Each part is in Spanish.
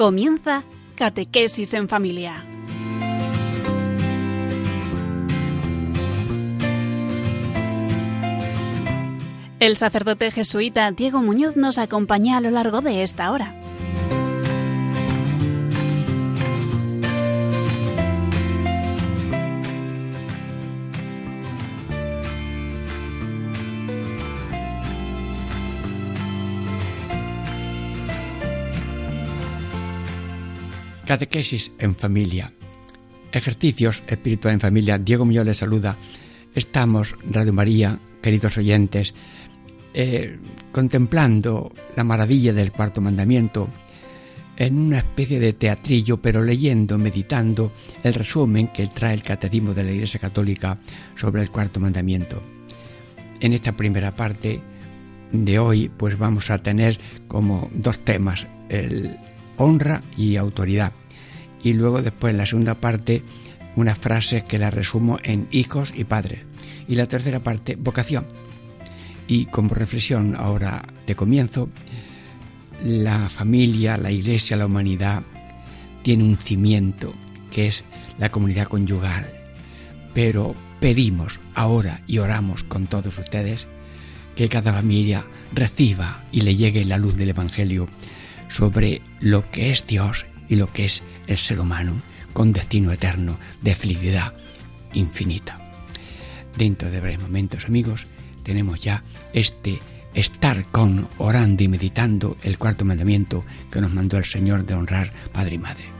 Comienza Catequesis en Familia. El sacerdote jesuita Diego Muñoz nos acompaña a lo largo de esta hora. Catequesis en familia. Ejercicios espiritual en familia. Diego Muñoz les saluda. Estamos, Radio María, queridos oyentes, eh, contemplando la maravilla del cuarto mandamiento en una especie de teatrillo, pero leyendo, meditando el resumen que trae el Catecismo de la Iglesia Católica sobre el cuarto mandamiento. En esta primera parte de hoy, pues vamos a tener como dos temas, el honra y autoridad. Y luego después en la segunda parte una frase que la resumo en hijos y padres. Y la tercera parte, vocación. Y como reflexión ahora de comienzo, la familia, la iglesia, la humanidad tiene un cimiento que es la comunidad conyugal. Pero pedimos ahora y oramos con todos ustedes que cada familia reciba y le llegue la luz del Evangelio sobre lo que es Dios y lo que es el ser humano, con destino eterno de felicidad infinita. Dentro de breves momentos, amigos, tenemos ya este estar con, orando y meditando el cuarto mandamiento que nos mandó el Señor de honrar Padre y Madre.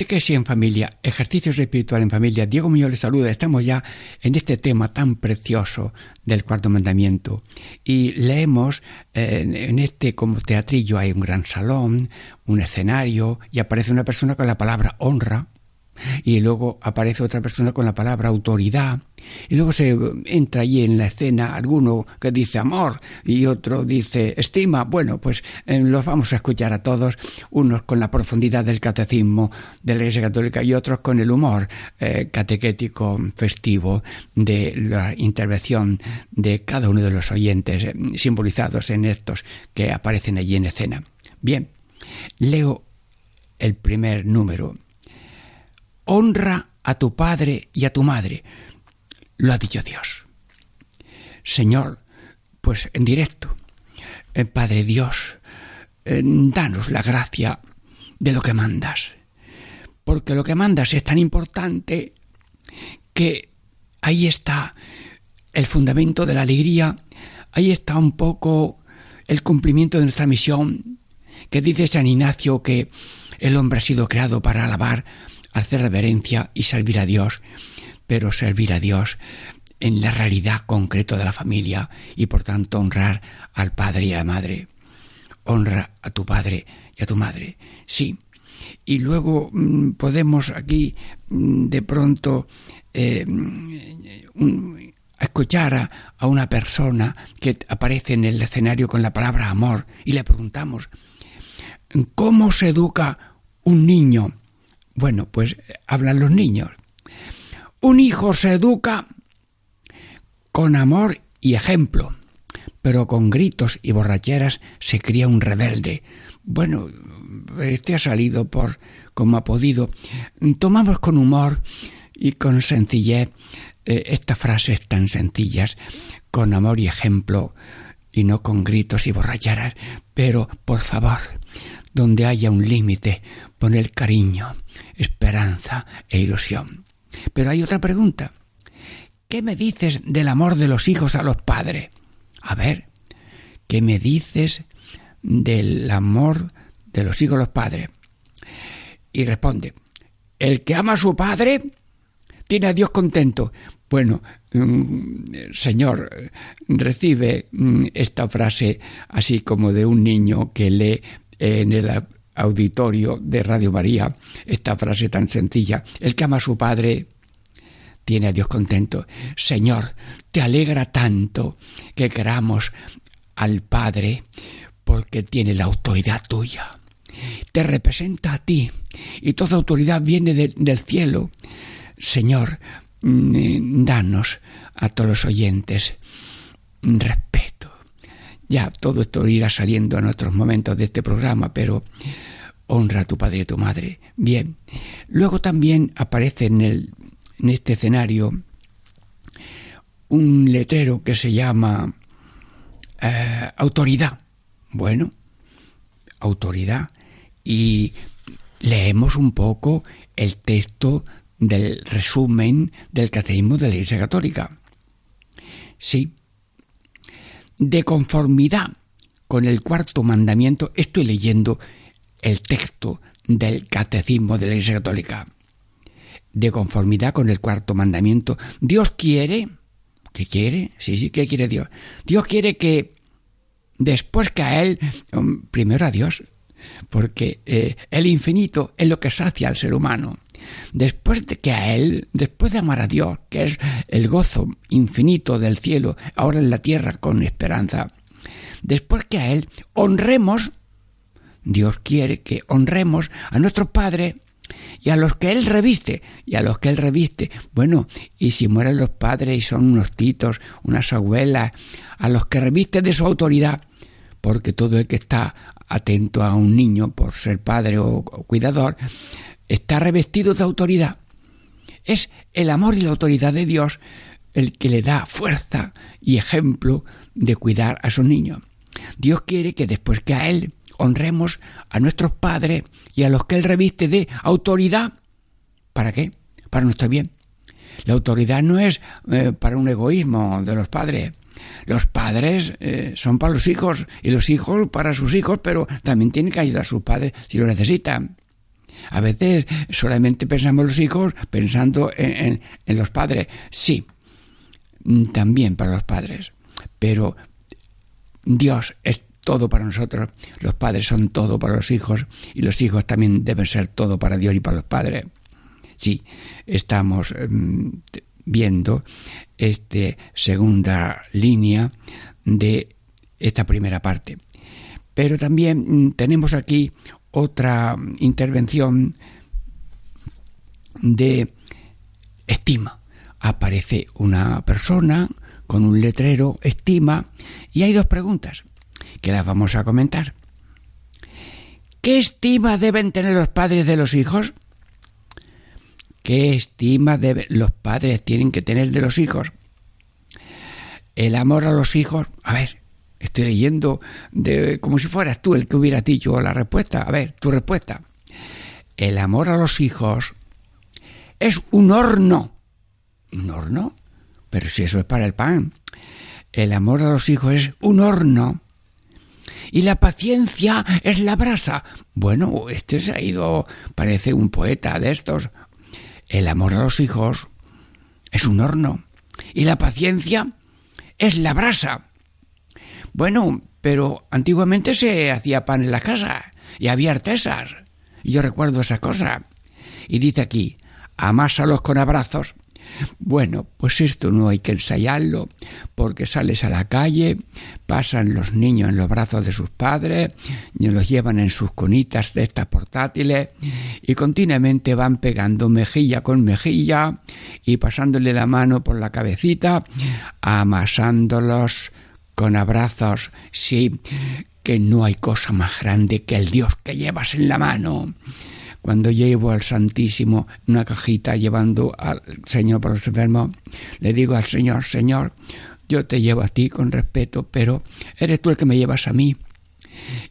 Catequesis en familia, ejercicios espirituales en familia. Diego Muñoz les saluda. Estamos ya en este tema tan precioso del cuarto mandamiento. Y leemos eh, en este como teatrillo hay un gran salón, un escenario, y aparece una persona con la palabra honra, y luego aparece otra persona con la palabra autoridad, y luego se entra allí en la escena alguno que dice amor y otro dice estima. Bueno, pues eh, los vamos a escuchar a todos, unos con la profundidad del catecismo de la Iglesia Católica y otros con el humor eh, catequético festivo de la intervención de cada uno de los oyentes eh, simbolizados en estos que aparecen allí en escena. Bien, leo el primer número. Honra a tu padre y a tu madre lo ha dicho Dios. Señor, pues en directo, eh, Padre Dios, eh, danos la gracia de lo que mandas, porque lo que mandas es tan importante que ahí está el fundamento de la alegría, ahí está un poco el cumplimiento de nuestra misión, que dice San Ignacio que el hombre ha sido creado para alabar, hacer reverencia y servir a Dios pero servir a Dios en la realidad concreta de la familia y por tanto honrar al padre y a la madre. Honra a tu padre y a tu madre. Sí. Y luego mm, podemos aquí mm, de pronto eh, escuchar a, a una persona que aparece en el escenario con la palabra amor y le preguntamos, ¿cómo se educa un niño? Bueno, pues eh, hablan los niños. Un hijo se educa con amor y ejemplo, pero con gritos y borracheras se cría un rebelde. Bueno, este ha salido por como ha podido. Tomamos con humor y con sencillez eh, estas frases tan sencillas, con amor y ejemplo, y no con gritos y borracharas, pero por favor, donde haya un límite, poner cariño, esperanza e ilusión. Pero hay otra pregunta. ¿Qué me dices del amor de los hijos a los padres? A ver, ¿qué me dices del amor de los hijos a los padres? Y responde, el que ama a su padre tiene a Dios contento. Bueno, mm, Señor, recibe mm, esta frase así como de un niño que lee en el auditorio de Radio María esta frase tan sencilla. El que ama a su padre tiene a Dios contento. Señor, te alegra tanto que queramos al Padre porque tiene la autoridad tuya. Te representa a ti y toda autoridad viene del cielo. Señor, mm, danos a todos los oyentes respeto. Ya todo esto irá saliendo en otros momentos de este programa, pero honra a tu padre y a tu madre. Bien. Luego también aparece en, el, en este escenario un letrero que se llama eh, autoridad. Bueno, autoridad. Y leemos un poco el texto del resumen del catecismo de la Iglesia Católica. Sí, de conformidad con el cuarto mandamiento, estoy leyendo el texto del catecismo de la Iglesia Católica. De conformidad con el cuarto mandamiento, Dios quiere, ¿qué quiere? Sí, sí, ¿qué quiere Dios? Dios quiere que después que a Él, um, primero a Dios, porque eh, el infinito es lo que sacia al ser humano. Después de que a Él, después de amar a Dios, que es el gozo infinito del cielo, ahora en la tierra con esperanza, después que a Él honremos, Dios quiere que honremos a nuestro Padre y a los que Él reviste, y a los que Él reviste. Bueno, y si mueren los padres y son unos titos, unas abuelas, a los que reviste de su autoridad, porque todo el que está atento a un niño por ser padre o, cuidador, está revestido de autoridad. Es el amor y la autoridad de Dios el que le da fuerza y ejemplo de cuidar a su niño. Dios quiere que después que a Él honremos a nuestros padres y a los que Él reviste de autoridad. ¿Para qué? Para nuestro bien. La autoridad no es eh, para un egoísmo de los padres. Los padres eh, son para los hijos y los hijos para sus hijos, pero también tienen que ayudar a sus padres si lo necesitan. A veces solamente pensamos los hijos pensando en, en los padres. Sí, mm, también para los padres. Pero Dios es todo para nosotros, los padres son todo para los hijos y los hijos también deben ser todo para Dios y para los padres. Sí, estamos em, viendo esta segunda línea de esta primera parte. Pero también mm, tenemos aquí otra intervención de estima. Aparece una persona con un letrero estima y hay dos preguntas que las vamos a comentar. ¿Qué estima deben tener los padres de los hijos? ¿Qué estima los padres tienen que tener de los hijos? El amor a los hijos, a ver, estoy leyendo como si fueras tú el que hubiera dicho la respuesta. A ver, tu respuesta. El amor a los hijos es un horno. ¿Un horno? Pero si eso es para el pan. El amor a los hijos es un horno y la paciencia es la brasa. Bueno, este se ha ido, parece un poeta de estos. El amor a los hijos es un horno y la paciencia es la brasa. Bueno, pero antiguamente se hacía pan en la casa y había artesas. Yo recuerdo esa cosa. Y dice aquí, amásalos con abrazos bueno, pues esto no hay que ensayarlo, porque sales a la calle, pasan los niños en los brazos de sus padres, y los llevan en sus conitas de estas portátiles, y continuamente van pegando mejilla con mejilla, y pasándole la mano por la cabecita, amasándolos con abrazos, sí, que no hay cosa más grande que el Dios que llevas en la mano cuando llevo al Santísimo una cajita llevando al Señor para los enfermos, le digo al Señor, Señor, yo te llevo a ti con respeto, pero eres tú el que me llevas a mí.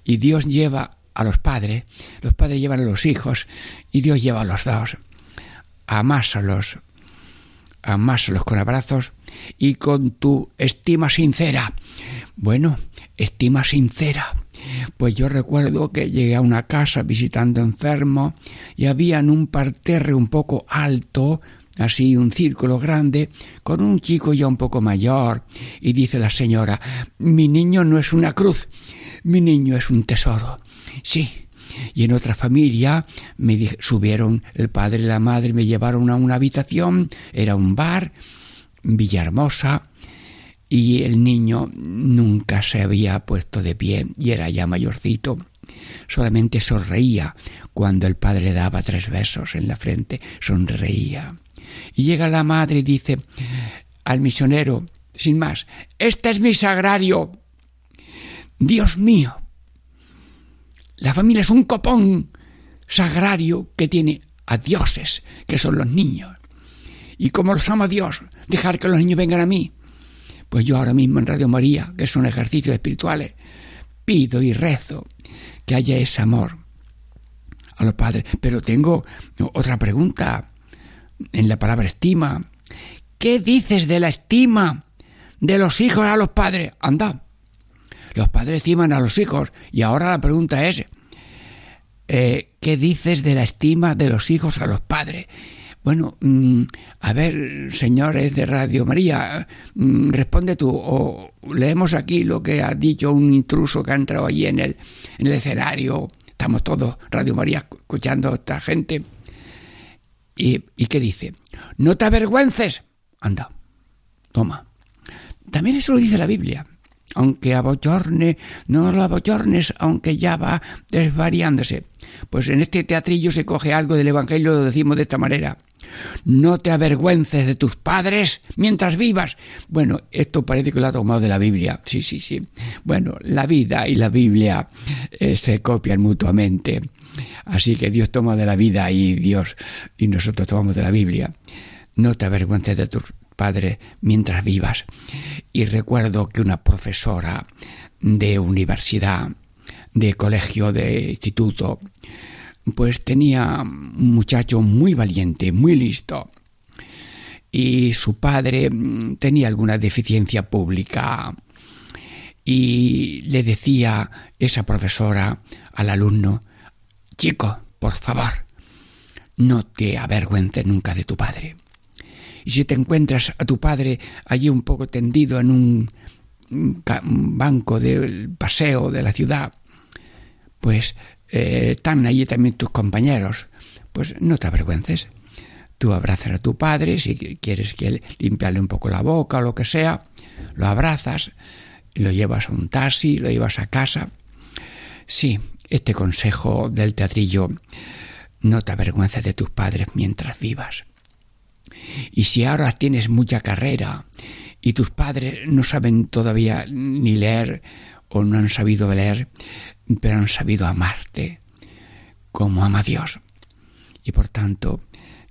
Y Dios lleva a los padres, los padres llevan a los hijos y Dios lleva a los dos. Amásalos, amásalos con abrazos y con tu estima sincera. Bueno, estima sincera. Pues yo recuerdo que llegué a una casa visitando enfermos y había en un parterre un poco alto, así un círculo grande, con un chico ya un poco mayor, y dice la señora, mi niño no es una cruz, mi niño es un tesoro. Sí. Y en otra familia me subieron el padre y la madre, me llevaron a una habitación, era un bar, Villahermosa, y el niño nunca se había puesto de pie y era ya mayorcito. Solamente sonreía cuando el padre le daba tres besos en la frente, sonreía. Y llega la madre y dice al misionero, sin más, este es mi sagrario. Dios mío, la familia es un copón sagrario que tiene a dioses, que son los niños. Y como los ama Dios, dejar que los niños vengan a mí. Pues yo ahora mismo en Radio María, que son ejercicios espirituales, pido y rezo que haya ese amor a los padres. Pero tengo otra pregunta en la palabra estima. ¿Qué dices de la estima de los hijos a los padres? Anda, los padres estiman a los hijos y ahora la pregunta es, eh, ¿qué dices de la estima de los hijos a los padres? Bueno, mm, a ver, señores de Radio María, mm, responde tú, o leemos aquí lo que ha dicho un intruso que ha entrado allí en el, en el escenario, estamos todos, Radio María, escuchando a esta gente. ¿Y, ¿Y qué dice? No te avergüences. Anda, toma. También eso lo dice la Biblia aunque abochorne, no lo abochornes, aunque ya va desvariándose. Pues en este teatrillo se coge algo del Evangelio, lo decimos de esta manera. No te avergüences de tus padres mientras vivas. Bueno, esto parece que lo ha tomado de la Biblia. Sí, sí, sí. Bueno, la vida y la Biblia eh, se copian mutuamente. Así que Dios toma de la vida y Dios y nosotros tomamos de la Biblia. No te avergüences de tus padres mientras vivas. Y recuerdo que una profesora de universidad, de colegio, de instituto, pues tenía un muchacho muy valiente, muy listo. Y su padre mm, tenía alguna deficiencia pública. Y le decía esa profesora al alumno, chico, por favor, no te avergüences nunca de tu padre. Y si te encuentras a tu padre allí un poco tendido en un banco del paseo de la ciudad, pues eh, están allí también tus compañeros, pues no te avergüences. Tú abrazas a tu padre, si quieres que limpiarle un poco la boca o lo que sea, lo abrazas, lo llevas a un taxi, lo llevas a casa. Sí, este consejo del teatrillo, no te avergüences de tus padres mientras vivas. Y si ahora tienes mucha carrera y tus padres no saben todavía ni leer o no han sabido leer, pero han sabido amarte como ama Dios. Y por tanto,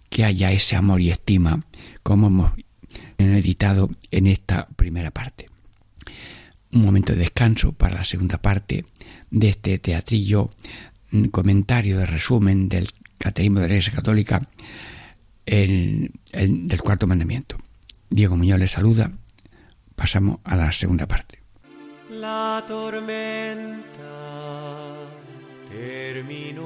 que haya ese amor y estima como hemos editado en esta primera parte. Un momento de descanso para la segunda parte de este teatrillo, comentario de resumen del Catecismo de la Iglesia Católica el, del cuarto mandamiento. Diego Muñoz le saluda. Pasamos a la segunda parte. La tormenta terminó.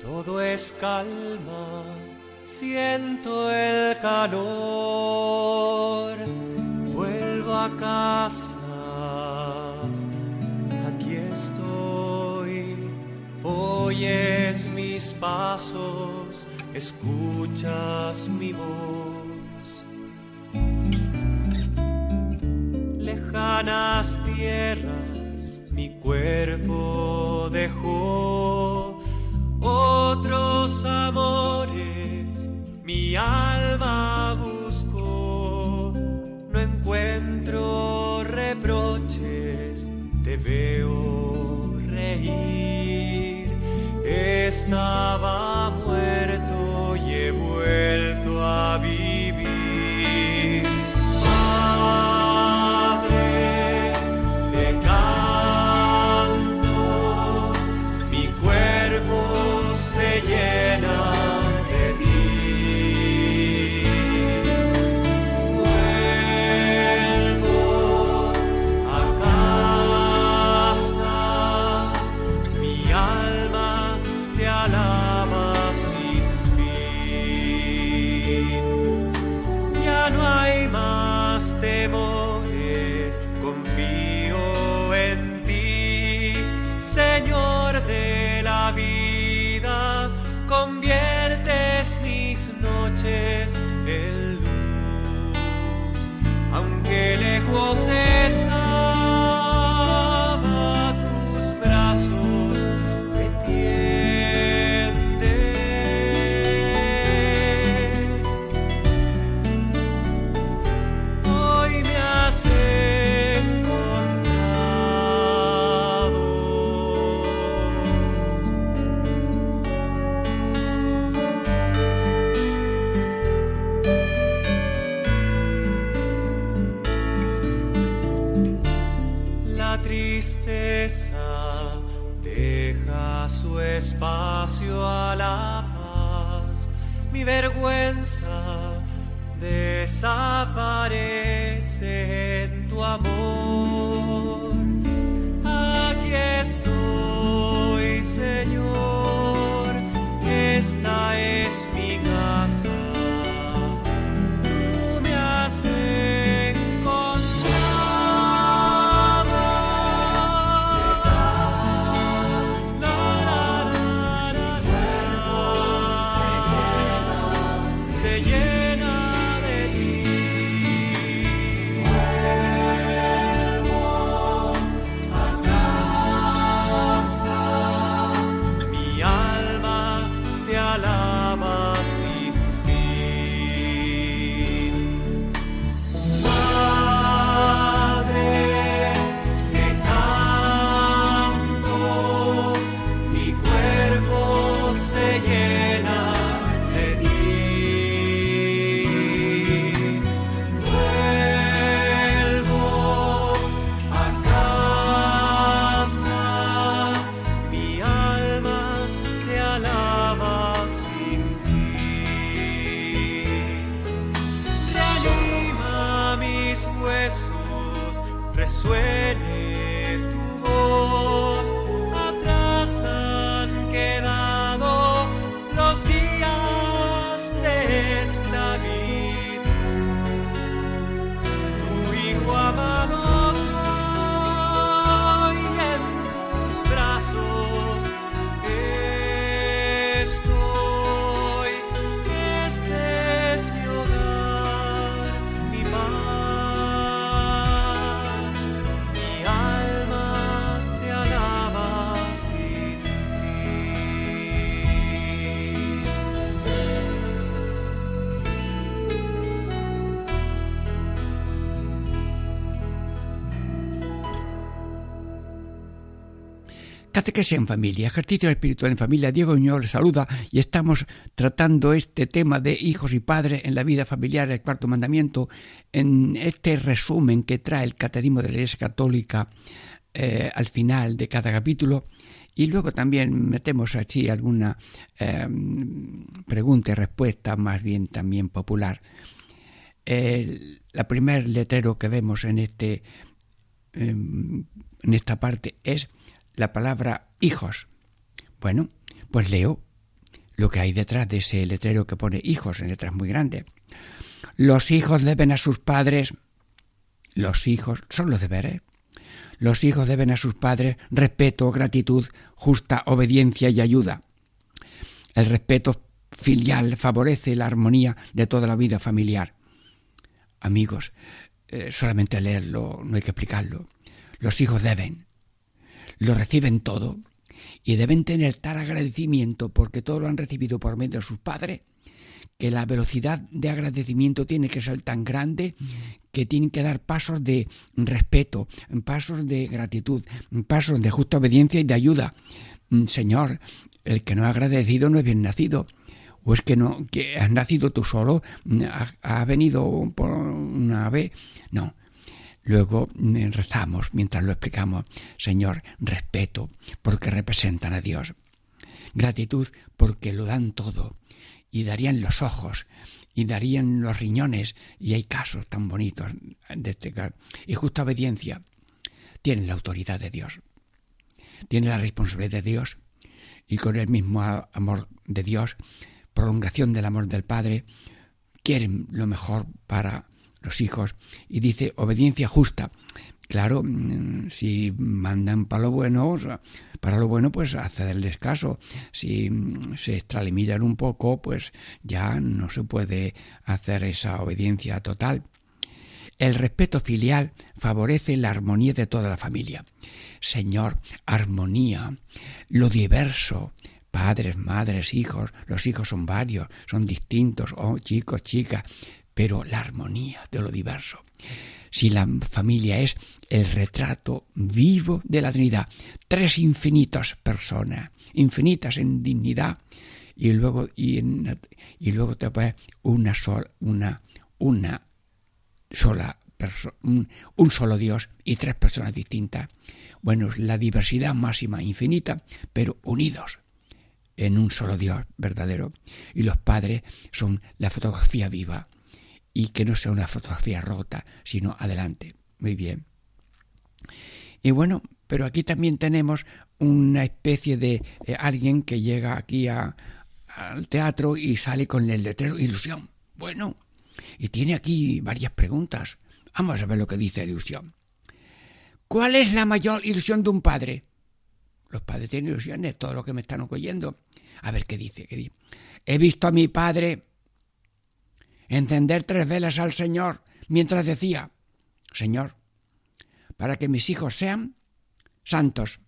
Todo es calma, siento el calor. Vuelvo a casa, aquí estoy. Oyes mis pasos, escuchas mi voz. Lejanas tierras mi cuerpo dejó otros amores, mi alma buscó, no encuentro reproches, te veo reír, estaba espacio a la paz. Mi vergüenza desaparece en tu amor. Catequesis en familia, ejercicio espiritual en familia. Diego Uñor les saluda y estamos tratando este tema de hijos y padres en la vida familiar, el cuarto mandamiento, en este resumen que trae el Catecismo de la Iglesia Católica eh, al final de cada capítulo. Y luego también metemos aquí alguna eh, pregunta y respuesta, más bien también popular. El la primer letrero que vemos en este eh, en esta parte es la palabra hijos. Bueno, pues leo lo que hay detrás de ese letrero que pone hijos en letras muy grandes. Los hijos deben a sus padres, los hijos son los deberes. Los hijos deben a sus padres respeto, gratitud, justa obediencia y ayuda. El respeto filial favorece la armonía de toda la vida familiar. Amigos, eh, solamente leerlo no hay que explicarlo. Los hijos deben, lo reciben todo y deben tener tal agradecimiento porque todo lo han recibido por medio de sus padres que la velocidad de agradecimiento tiene que ser tan grande que tienen que dar pasos de respeto, pasos de gratitud, pasos de justa obediencia y de ayuda. Señor, el que no ha agradecido no es bien nacido. ¿O es que no, que has nacido tú solo? ¿Ha, ha venido por una vez? No, Luego rezamos mientras lo explicamos. Señor, respeto porque representan a Dios. Gratitud porque lo dan todo. Y darían los ojos. Y darían los riñones. Y hay casos tan bonitos de este. Y justa obediencia. Tienen la autoridad de Dios. Tienen la responsabilidad de Dios. Y con el mismo amor de Dios, prolongación del amor del Padre, quieren lo mejor para los hijos y dice obediencia justa. claro, mm, si mandan para lo bueno, para lo bueno, pues hacerles caso. Si mm, se extralimitan un poco, pues ya no se puede hacer esa obediencia total. El respeto filial favorece la armonía de toda la familia. Señor, armonía, lo diverso, padres, madres, hijos, los hijos son varios, son distintos, oh, chicos, chicas, pero la armonía de lo diverso. Si la familia es el retrato vivo de la Trinidad, tres infinitas personas, infinitas en dignidad, y luego, y, en, y luego te pones una sola, una, una sola un, un, solo Dios y tres personas distintas. Bueno, es la diversidad máxima, infinita, pero unidos en un solo Dios verdadero. Y los padres son la fotografía viva y que no sea una fotografía rota, sino adelante. Muy bien. Y bueno, pero aquí también tenemos una especie de alguien que llega aquí al teatro y sale con el letrero ilusión. Bueno, y tiene aquí varias preguntas. Vamos a ver lo que dice ilusión. ¿Cuál es la mayor ilusión de un padre? Los padres tienen ilusiones, todo lo que me están oyendo. A ver qué dice, qué dice. He visto a mi padre encender tres velas al Señor mientras decía, Señor, para que mis hijos sean santos,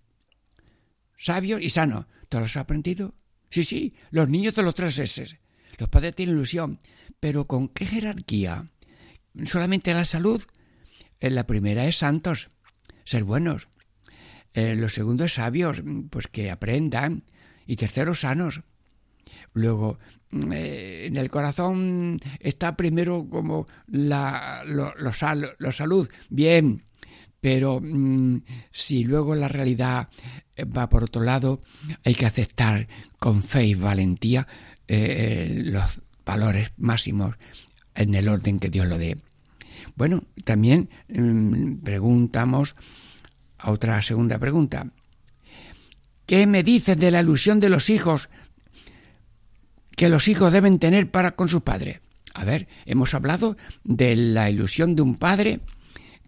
sabios y sanos. ¿Te los has aprendido? Sí, sí, los niños de los tres S. Los padres tienen ilusión, pero ¿con qué jerarquía? ¿Solamente la salud? La primera es santos, ser buenos. Eh, lo segundo es sabios, pues que aprendan. Y tercero, sanos. Luego, mm, eh, en el corazón está primero como la lo, salud, bien, pero mm, si luego la realidad va por otro lado, hay que aceptar con fe y valentía los valores máximos en el orden que Dios lo dé. Bueno, también mm, preguntamos otra segunda pregunta. ¿Qué me dices de la ilusión de los hijos que los hijos deben tener para con sus padres? A ver, hemos hablado de la ilusión de un padre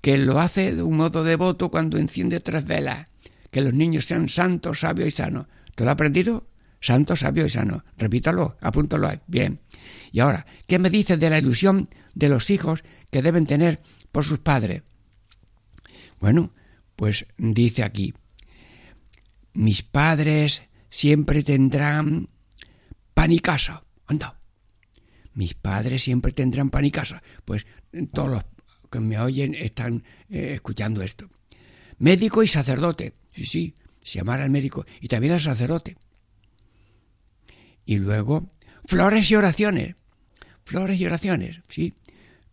que lo hace de un modo devoto cuando enciende tres velas, que los niños sean santos, sabios y sanos. ¿Te lo has aprendido? Santo, sabio y sano. Repítalo, apúntalo ahí. Bien. Y ahora, ¿qué me dices de la ilusión de los hijos que deben tener por sus padres? Bueno, pues dice aquí, mis padres siempre tendrán pan y casa. Anda. Mis padres siempre tendrán pan y casa. Pues todos los que me oyen están eh, escuchando esto. Médico y sacerdote. Sí, sí, se llamará al médico y también al sacerdote. Y luego, flores y oraciones. Flores y oraciones, sí,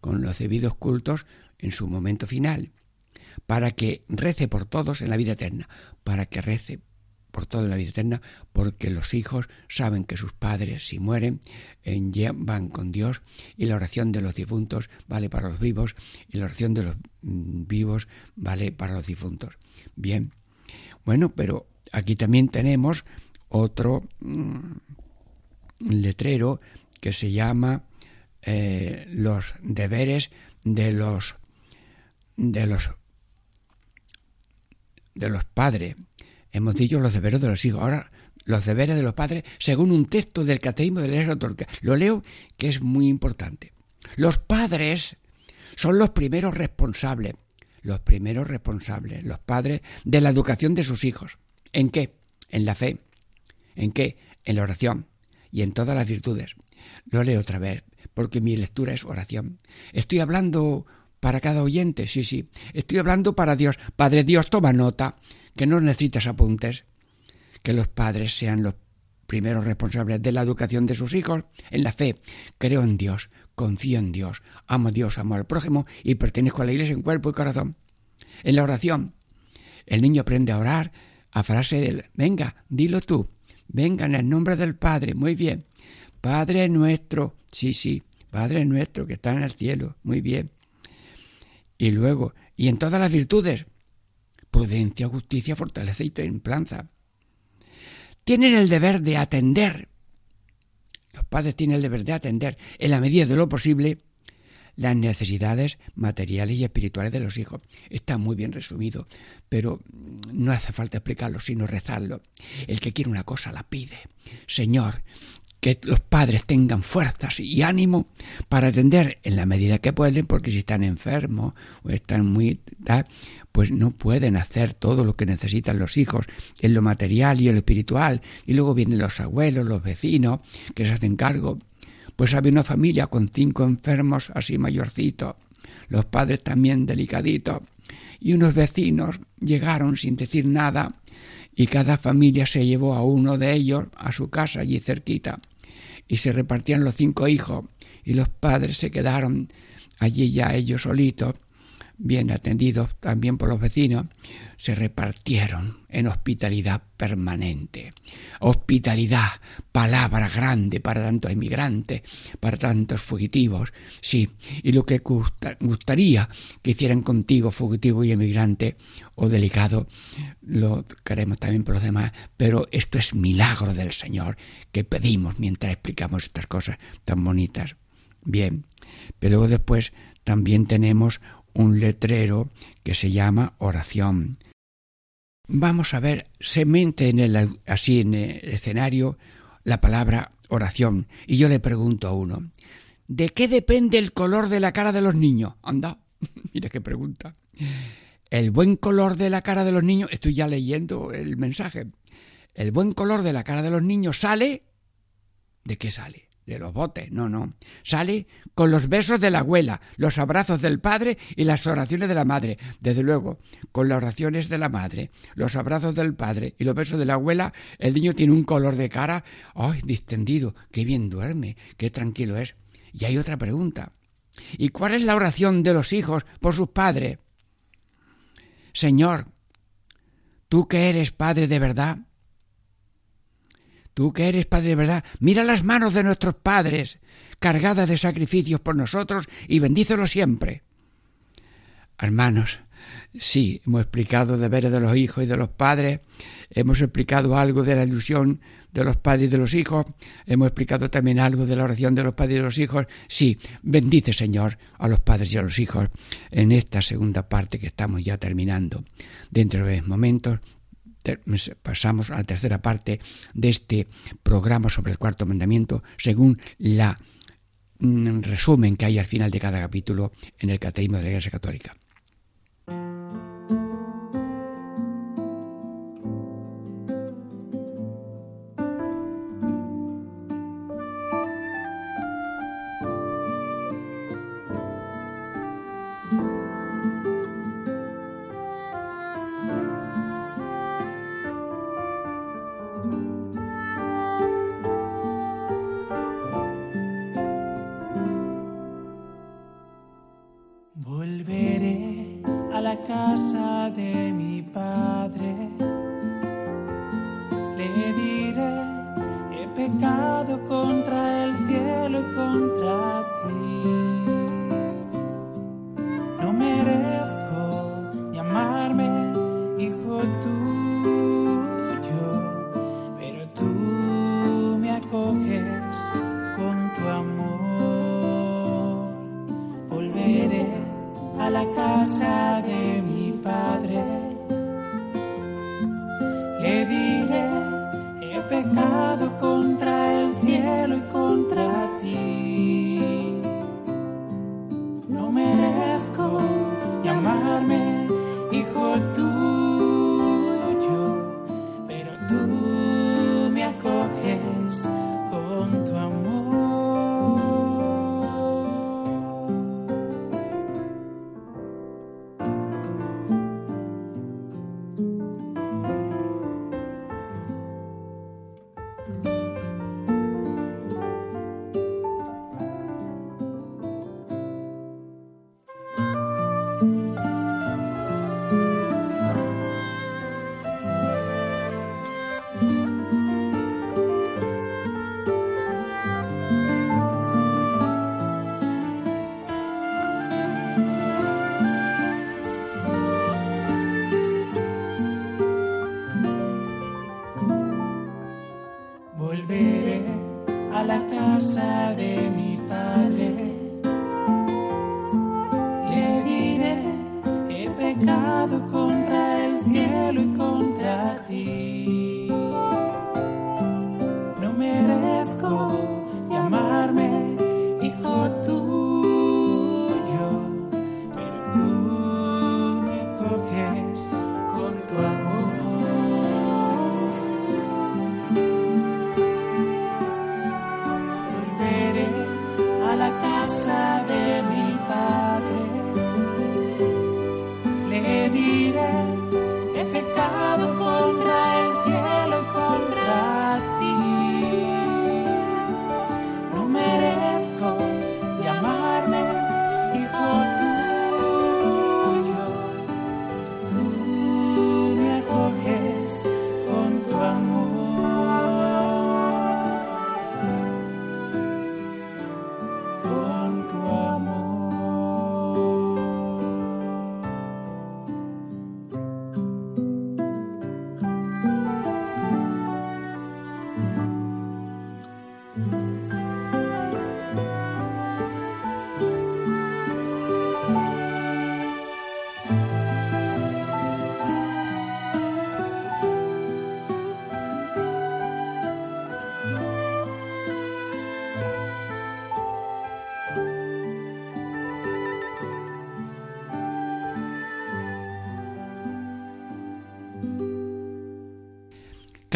con los debidos cultos en su momento final, para que rece por todos en la vida eterna, para que rece por todo en la vida eterna, porque los hijos saben que sus padres, si mueren, van con Dios, y la oración de los difuntos vale para los vivos, y la oración de los mm, vivos vale para los difuntos. Bien, bueno, pero aquí también tenemos otro mm, letrero que se llama eh, los deberes de los de los de los padres. Hemos dicho los deberes de los hijos. Ahora los deberes de los padres según un texto del Catecismo de la Iglesia. Lo leo que es muy importante. Los padres son los primeros responsables, los primeros responsables, los padres de la educación de sus hijos. ¿En qué? En la fe. ¿En qué? En la oración y en todas las virtudes. Lo leo otra vez, porque mi lectura es oración. Estoy hablando para cada oyente, sí, sí. Estoy hablando para Dios. Padre Dios, toma nota, que no necesitas apuntes. Que los padres sean los primeros responsables de la educación de sus hijos en la fe. Creo en Dios, confío en Dios, amo a Dios, amo al prójimo y pertenezco a la iglesia en cuerpo y corazón. En la oración, el niño aprende a orar a frase del, venga, dilo tú, Venga en el nombre del Padre, muy bien. Padre nuestro, sí, sí, Padre nuestro que está en el cielo, muy bien. Y luego, y en todas las virtudes, prudencia, justicia, fortaleza y templanza. Tienen el deber de atender, los padres tienen el deber de atender, en la medida de lo posible, las necesidades materiales y espirituales de los hijos. Está muy bien resumido, pero no hace falta explicarlo, sino rezarlo. El que quiere una cosa la pide. Señor, que los padres tengan fuerzas y ánimo para atender en la medida que pueden, porque si están enfermos o están muy pues no pueden hacer todo lo que necesitan los hijos en lo material y en lo espiritual. Y luego vienen los abuelos, los vecinos, que se hacen cargo. Pues había una familia con cinco enfermos así mayorcitos, los padres también delicaditos, y unos vecinos llegaron sin decir nada, y cada familia se llevó a uno de ellos a su casa allí cerquita, y se repartían los cinco hijos, y los padres se quedaron allí ya ellos solitos, bien atendidos también por los vecinos, se repartieron en hospitalidad permanente. Hospitalidad, palabra grande para tantos inmigrantes, para tantos fugitivos, sí, y lo que gustaría que hicieran contigo, fugitivo y emigrante o delicado, lo queremos también por los demás, pero esto es milagro del Señor que pedimos mientras explicamos estas cosas tan bonitas. Bien, pero luego después también tenemos un letrero que se llama oración. Vamos a ver, se mente en el, así en el escenario la palabra oración. Y yo le pregunto a uno, ¿de qué depende el color de la cara de los niños? Anda, mira qué pregunta. El buen color de la cara de los niños, estoy ya leyendo el mensaje. El buen color de la cara de los niños sale. ¿De qué sale? De los botes, no, no. Sale con los besos de la abuela, los abrazos del padre y las oraciones de la madre. Desde luego, con las oraciones de la madre, los abrazos del padre y los besos de la abuela, el niño tiene un color de cara, ¡ay, distendido! ¡Qué bien duerme! ¡Qué tranquilo es! Y hay otra pregunta. ¿Y cuál es la oración de los hijos por sus padres? Señor, tú que eres padre de verdad, Tú que eres Padre de verdad, mira las manos de nuestros padres, cargadas de sacrificios por nosotros, y bendícelos siempre. Hermanos, sí, hemos explicado deberes de los hijos y de los padres, hemos explicado algo de la ilusión de los padres y de los hijos, hemos explicado también algo de la oración de los padres y de los hijos. Sí, bendice Señor a los padres y a los hijos en esta segunda parte que estamos ya terminando. Dentro de momentos pasamos a la tercera parte de este programa sobre el cuarto mandamiento según la mm, resumen que hay al final de cada capítulo en el Catecismo de la Iglesia Católica.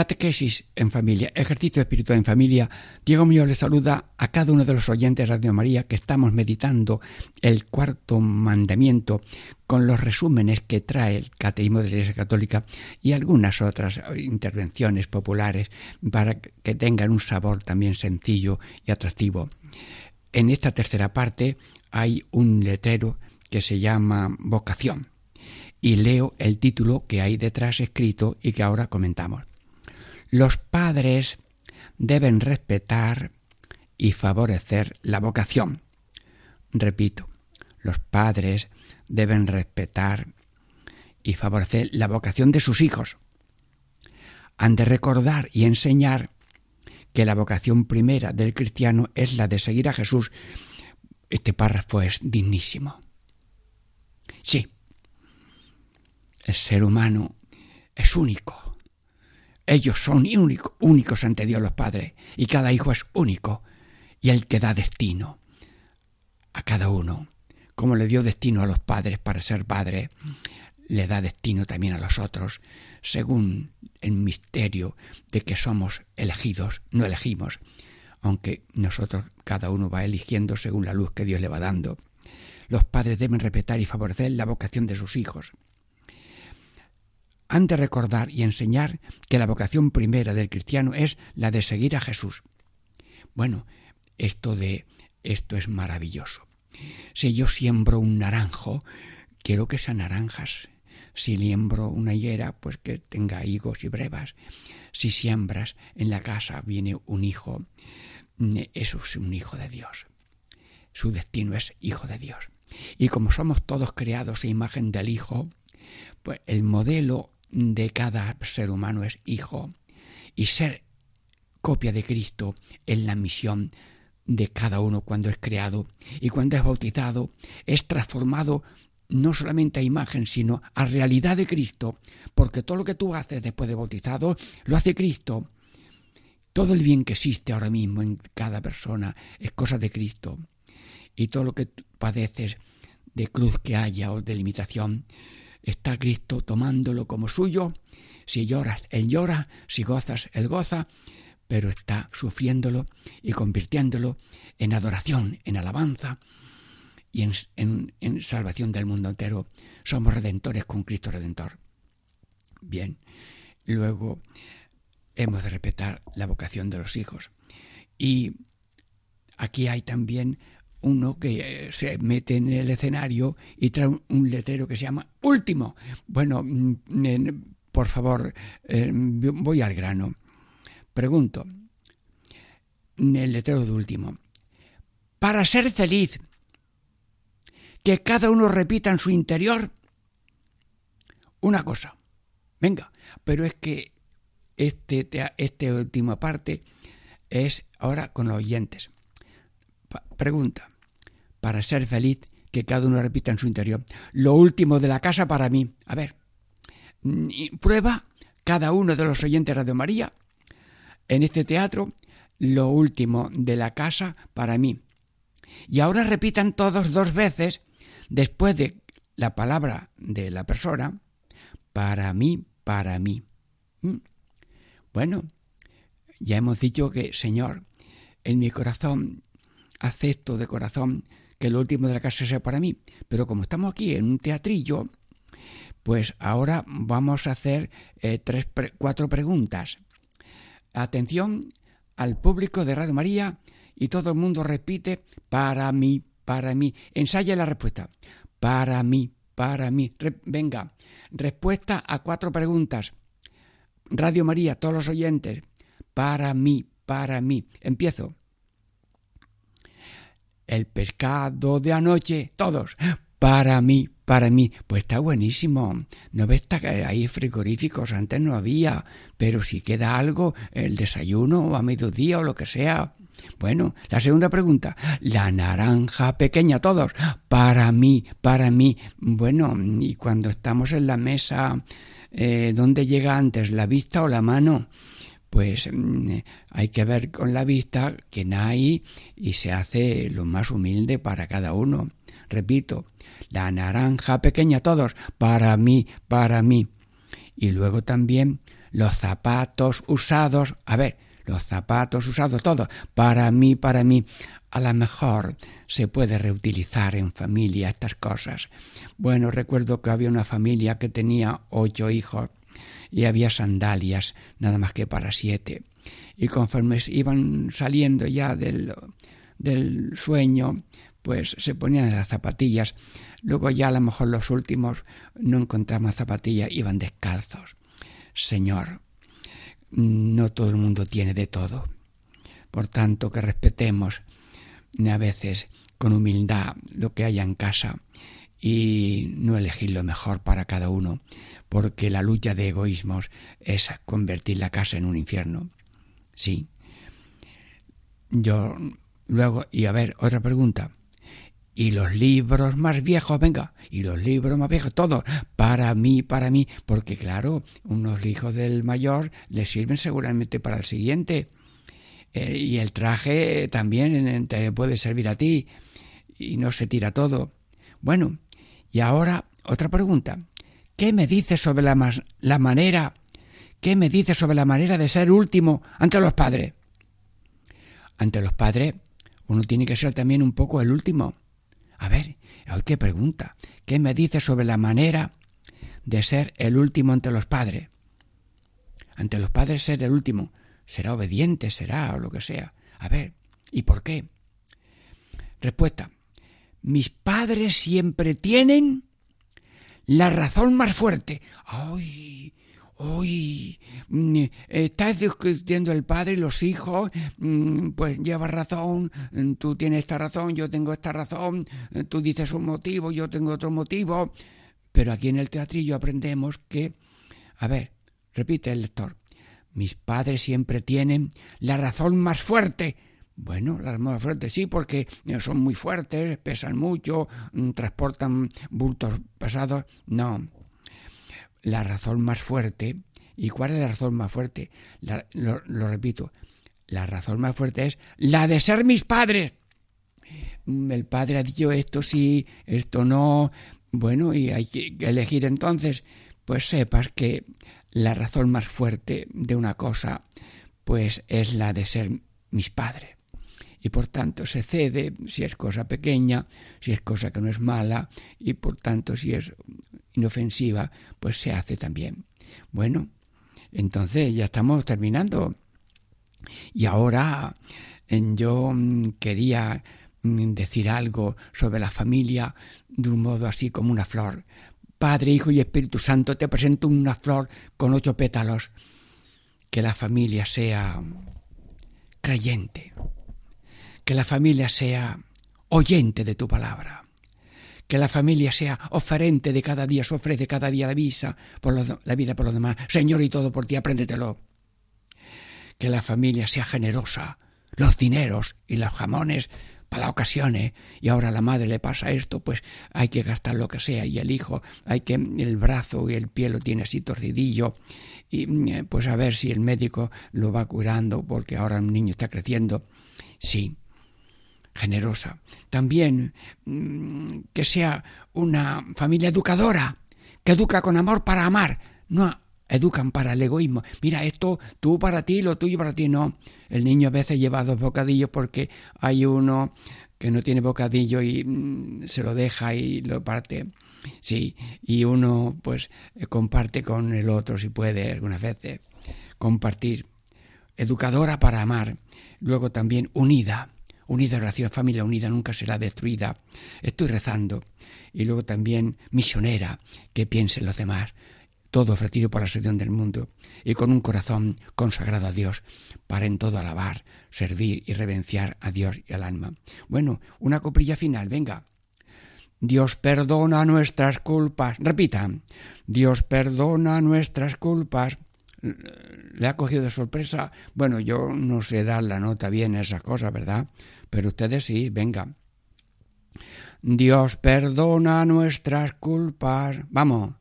Catequesis en familia, ejercicio espiritual en familia. Diego mío le saluda a cada uno de los oyentes de Radio María que estamos meditando el cuarto mandamiento con los resúmenes que trae el Cateísmo de la Iglesia Católica y algunas otras intervenciones populares para que tengan un sabor también sencillo y atractivo. En esta tercera parte hay un letrero que se llama Vocación y leo el título que hay detrás escrito y que ahora comentamos. Los padres deben respetar y favorecer la vocación. Repito, los padres deben respetar y favorecer la vocación de sus hijos. Han de recordar y enseñar que la vocación primera del cristiano es la de seguir a Jesús. Este párrafo es dignísimo. Sí, el ser humano es único ellos son únicos ante Dios los padres y cada hijo es único y el que da destino a cada uno. Como le dio destino a los padres para ser padre, le da destino también a los otros, según el misterio de que somos elegidos, no elegimos, aunque nosotros cada uno va eligiendo según la luz que Dios le va dando. Los padres deben respetar y favorecer la vocación de sus hijos han de recordar y enseñar que la vocación primera del cristiano es la de seguir a Jesús. Bueno, esto de esto es maravilloso. Si yo siembro un naranjo, quiero que sean naranjas. Si siembro una higuera, pues que tenga higos y brevas. Si siembras en la casa viene un hijo, eso es un hijo de Dios. Su destino es hijo de Dios. Y como somos todos creados a imagen del Hijo, pues el modelo de cada ser humano es hijo y ser copia de Cristo es la misión de cada uno cuando es creado y cuando es bautizado es transformado no solamente a imagen sino a realidad de Cristo porque todo lo que tú haces después de bautizado lo hace Cristo. Todo el bien que existe ahora mismo en cada persona es cosa de Cristo. Y todo lo que padeces de cruz que haya o de limitación está Cristo tomándolo como suyo. Si lloras, Él llora, si gozas, Él goza, pero está sufriéndolo y convirtiéndolo en adoración, en alabanza y en, en salvación del mundo entero. Somos redentores con Cristo Redentor. Bien, luego hemos de respetar la vocación de los hijos. Y aquí hay también uno que eh, se mete en el escenario y trae un, letrero que se llama último. Bueno, mm, por favor, eh, voy al grano. Pregunto, el letrero de último, para ser feliz, que cada uno repita en su interior una cosa. Venga, pero es que este, esta última parte es ahora con los oyentes. Pregunta. Para ser feliz, que cada uno repita en su interior. Lo último de la casa para mí. A ver. Mm, prueba cada uno de los oyentes de Radio María en este teatro lo último de la casa para mí. Y ahora repitan todos dos veces después de la palabra de la persona, para mí, para mí. ¿Mm? Bueno, ya hemos dicho que, Señor, en mi corazón acepto de corazón que lo último de la casa sea para mí. Pero como estamos aquí en un teatrillo, pues ahora vamos a hacer eh, tres, cuatro preguntas. Atención al público de Radio María y todo el mundo repite para mí, para mí. Ensaya la respuesta. Para mí, para mí. venga, respuesta a cuatro preguntas. Radio María, todos los oyentes. Para mí, para mí. Empiezo el pescado de anoche, todos, para mí, para mí. Pues está buenísimo. No ves que hay frigoríficos, antes no había, pero si queda algo, el desayuno o a mediodía o lo que sea. Bueno, la segunda pregunta, la naranja pequeña, todos, para mí, para mí. Bueno, y cuando estamos en la mesa, eh, ¿dónde llega antes, la vista o la mano? Pues mm, hay que ver con la vista quién hay y se hace lo más humilde para cada uno. Repito, la naranja pequeña todos, para mí, para mí. Y luego también los zapatos usados, a ver, los zapatos usados, todo, para mí, para mí. A lo mejor se puede reutilizar en familia estas cosas. Bueno, recuerdo que había una familia que tenía ocho hijos y había sandalias nada más que para siete. Y conforme iban saliendo ya del, del sueño, pues se ponían las zapatillas. Luego ya a lo mejor los últimos no encontraban zapatillas, iban descalzos. Señor, no todo el mundo tiene de todo. Por tanto, que respetemos a veces con humildad lo que haya en casa y no elegir lo mejor para cada uno, porque la lucha de egoísmos es convertir la casa en un infierno. Sí. Yo luego, y a ver, otra pregunta. Y los libros más viejos, venga, y los libros más viejos, todos, para mí, para mí, porque claro, unos hijos del mayor le sirven seguramente para el siguiente. Eh, y el traje también te puede servir a ti y no se tira todo. Bueno, y ahora otra pregunta. ¿Qué me dices sobre la, la manera, qué me dices sobre la manera de ser último ante los padres? Ante los padres uno tiene que ser también un poco el último. A ver, qué pregunta. ¿Qué me dices sobre la manera de ser el último ante los padres? Ante los padres ser el último será obediente, será o lo que sea. A ver, ¿y por qué? Respuesta. Mis padres siempre tienen la razón más fuerte. ¡Ay! ¡Ay! Mm, estás discutiendo el padre y los hijos, mm, pues lleva razón, mm, tú tienes esta razón, yo tengo esta razón, tú dices un motivo, yo tengo otro motivo. Pero aquí en el teatrillo aprendemos que, a ver, repite el lector, mis padres siempre tienen la razón más fuerte. Bueno, la razón más fuerte sí, porque son muy fuertes, pesan mucho, mm, transportan bultos pesados. No. La razón más fuerte, ¿y cuál es la razón más fuerte? lo, lo repito, la razón más fuerte es la de ser mis padres. Mm, el padre ha dicho esto sí, esto no. Bueno, y hay que elegir entonces, pues sepas que la razón más fuerte de una cosa, pues es la de ser mis padres. Y por tanto se cede si es cosa pequeña, si es cosa que no es mala, y por tanto si es inofensiva, pues se hace también. Bueno, entonces ya estamos terminando. Y ahora yo mm, quería mm, decir algo sobre la familia de un modo así como una flor, Padre, Hijo y Espíritu Santo, te presento una flor con ocho pétalos. Que la familia sea creyente, que la familia sea oyente de tu palabra, que la familia sea oferente de cada día, se ofrece cada día la, visa por la vida por los demás. Señor, y todo por ti, apréndetelo. Que la familia sea generosa, los dineros y los jamones para las ocasiones y ahora a la madre le pasa esto, pues hay que gastar lo que sea y el hijo hay que el brazo y el pie lo tiene así torcidillo y pues a ver si el médico lo va curando porque ahora el niño está creciendo. Sí, generosa. También mm, que sea una familia educadora, que educa con amor para amar, no educan para el egoísmo. Mira, esto tú para ti, lo tuyo para ti, no. El niño a veces lleva dos bocadillos porque hay uno que no tiene bocadillo y mm, se lo deja y lo parte. Sí, y uno pues eh, comparte con el otro si puede algunas veces. Compartir. Educadora para amar. Luego también unida. Unida oración, familia unida nunca será destruida. Estoy rezando. Y luego también misionera, que piense en los demás todo ofrecido por la solución del mundo, y con un corazón consagrado a Dios, para en todo alabar, servir y reverenciar a Dios y al alma. Bueno, una coprilla final, venga. Dios perdona nuestras culpas. Repita. Dios perdona nuestras culpas. ¿Le ha cogido de sorpresa? Bueno, yo no sé dar la nota bien a esas cosas, ¿verdad? Pero ustedes sí, venga. Dios perdona nuestras culpas. Vamos.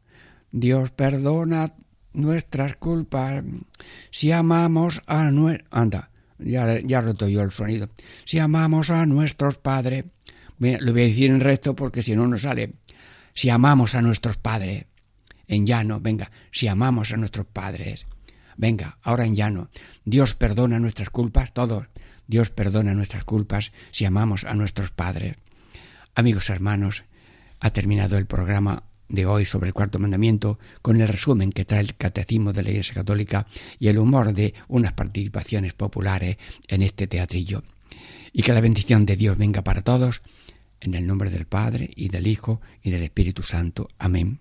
Dios perdona nuestras culpas si amamos a nuestro... Anda, ya, ya roto yo el sonido. Si amamos a nuestros padres... Lo voy a decir en recto porque si no, no sale. Si amamos a nuestros padres, en llano, venga, si amamos a nuestros padres, Venga, ahora en llano. Dios perdona nuestras culpas, todos. Dios perdona nuestras culpas si amamos a nuestros padres. Amigos hermanos, ha terminado el programa de hoy sobre el cuarto mandamiento con el resumen que trae el catecismo de la Iglesia Católica y el humor de unas participaciones populares en este teatrillo. Y que la bendición de Dios venga para todos, en el nombre del Padre y del Hijo y del Espíritu Santo. Amén.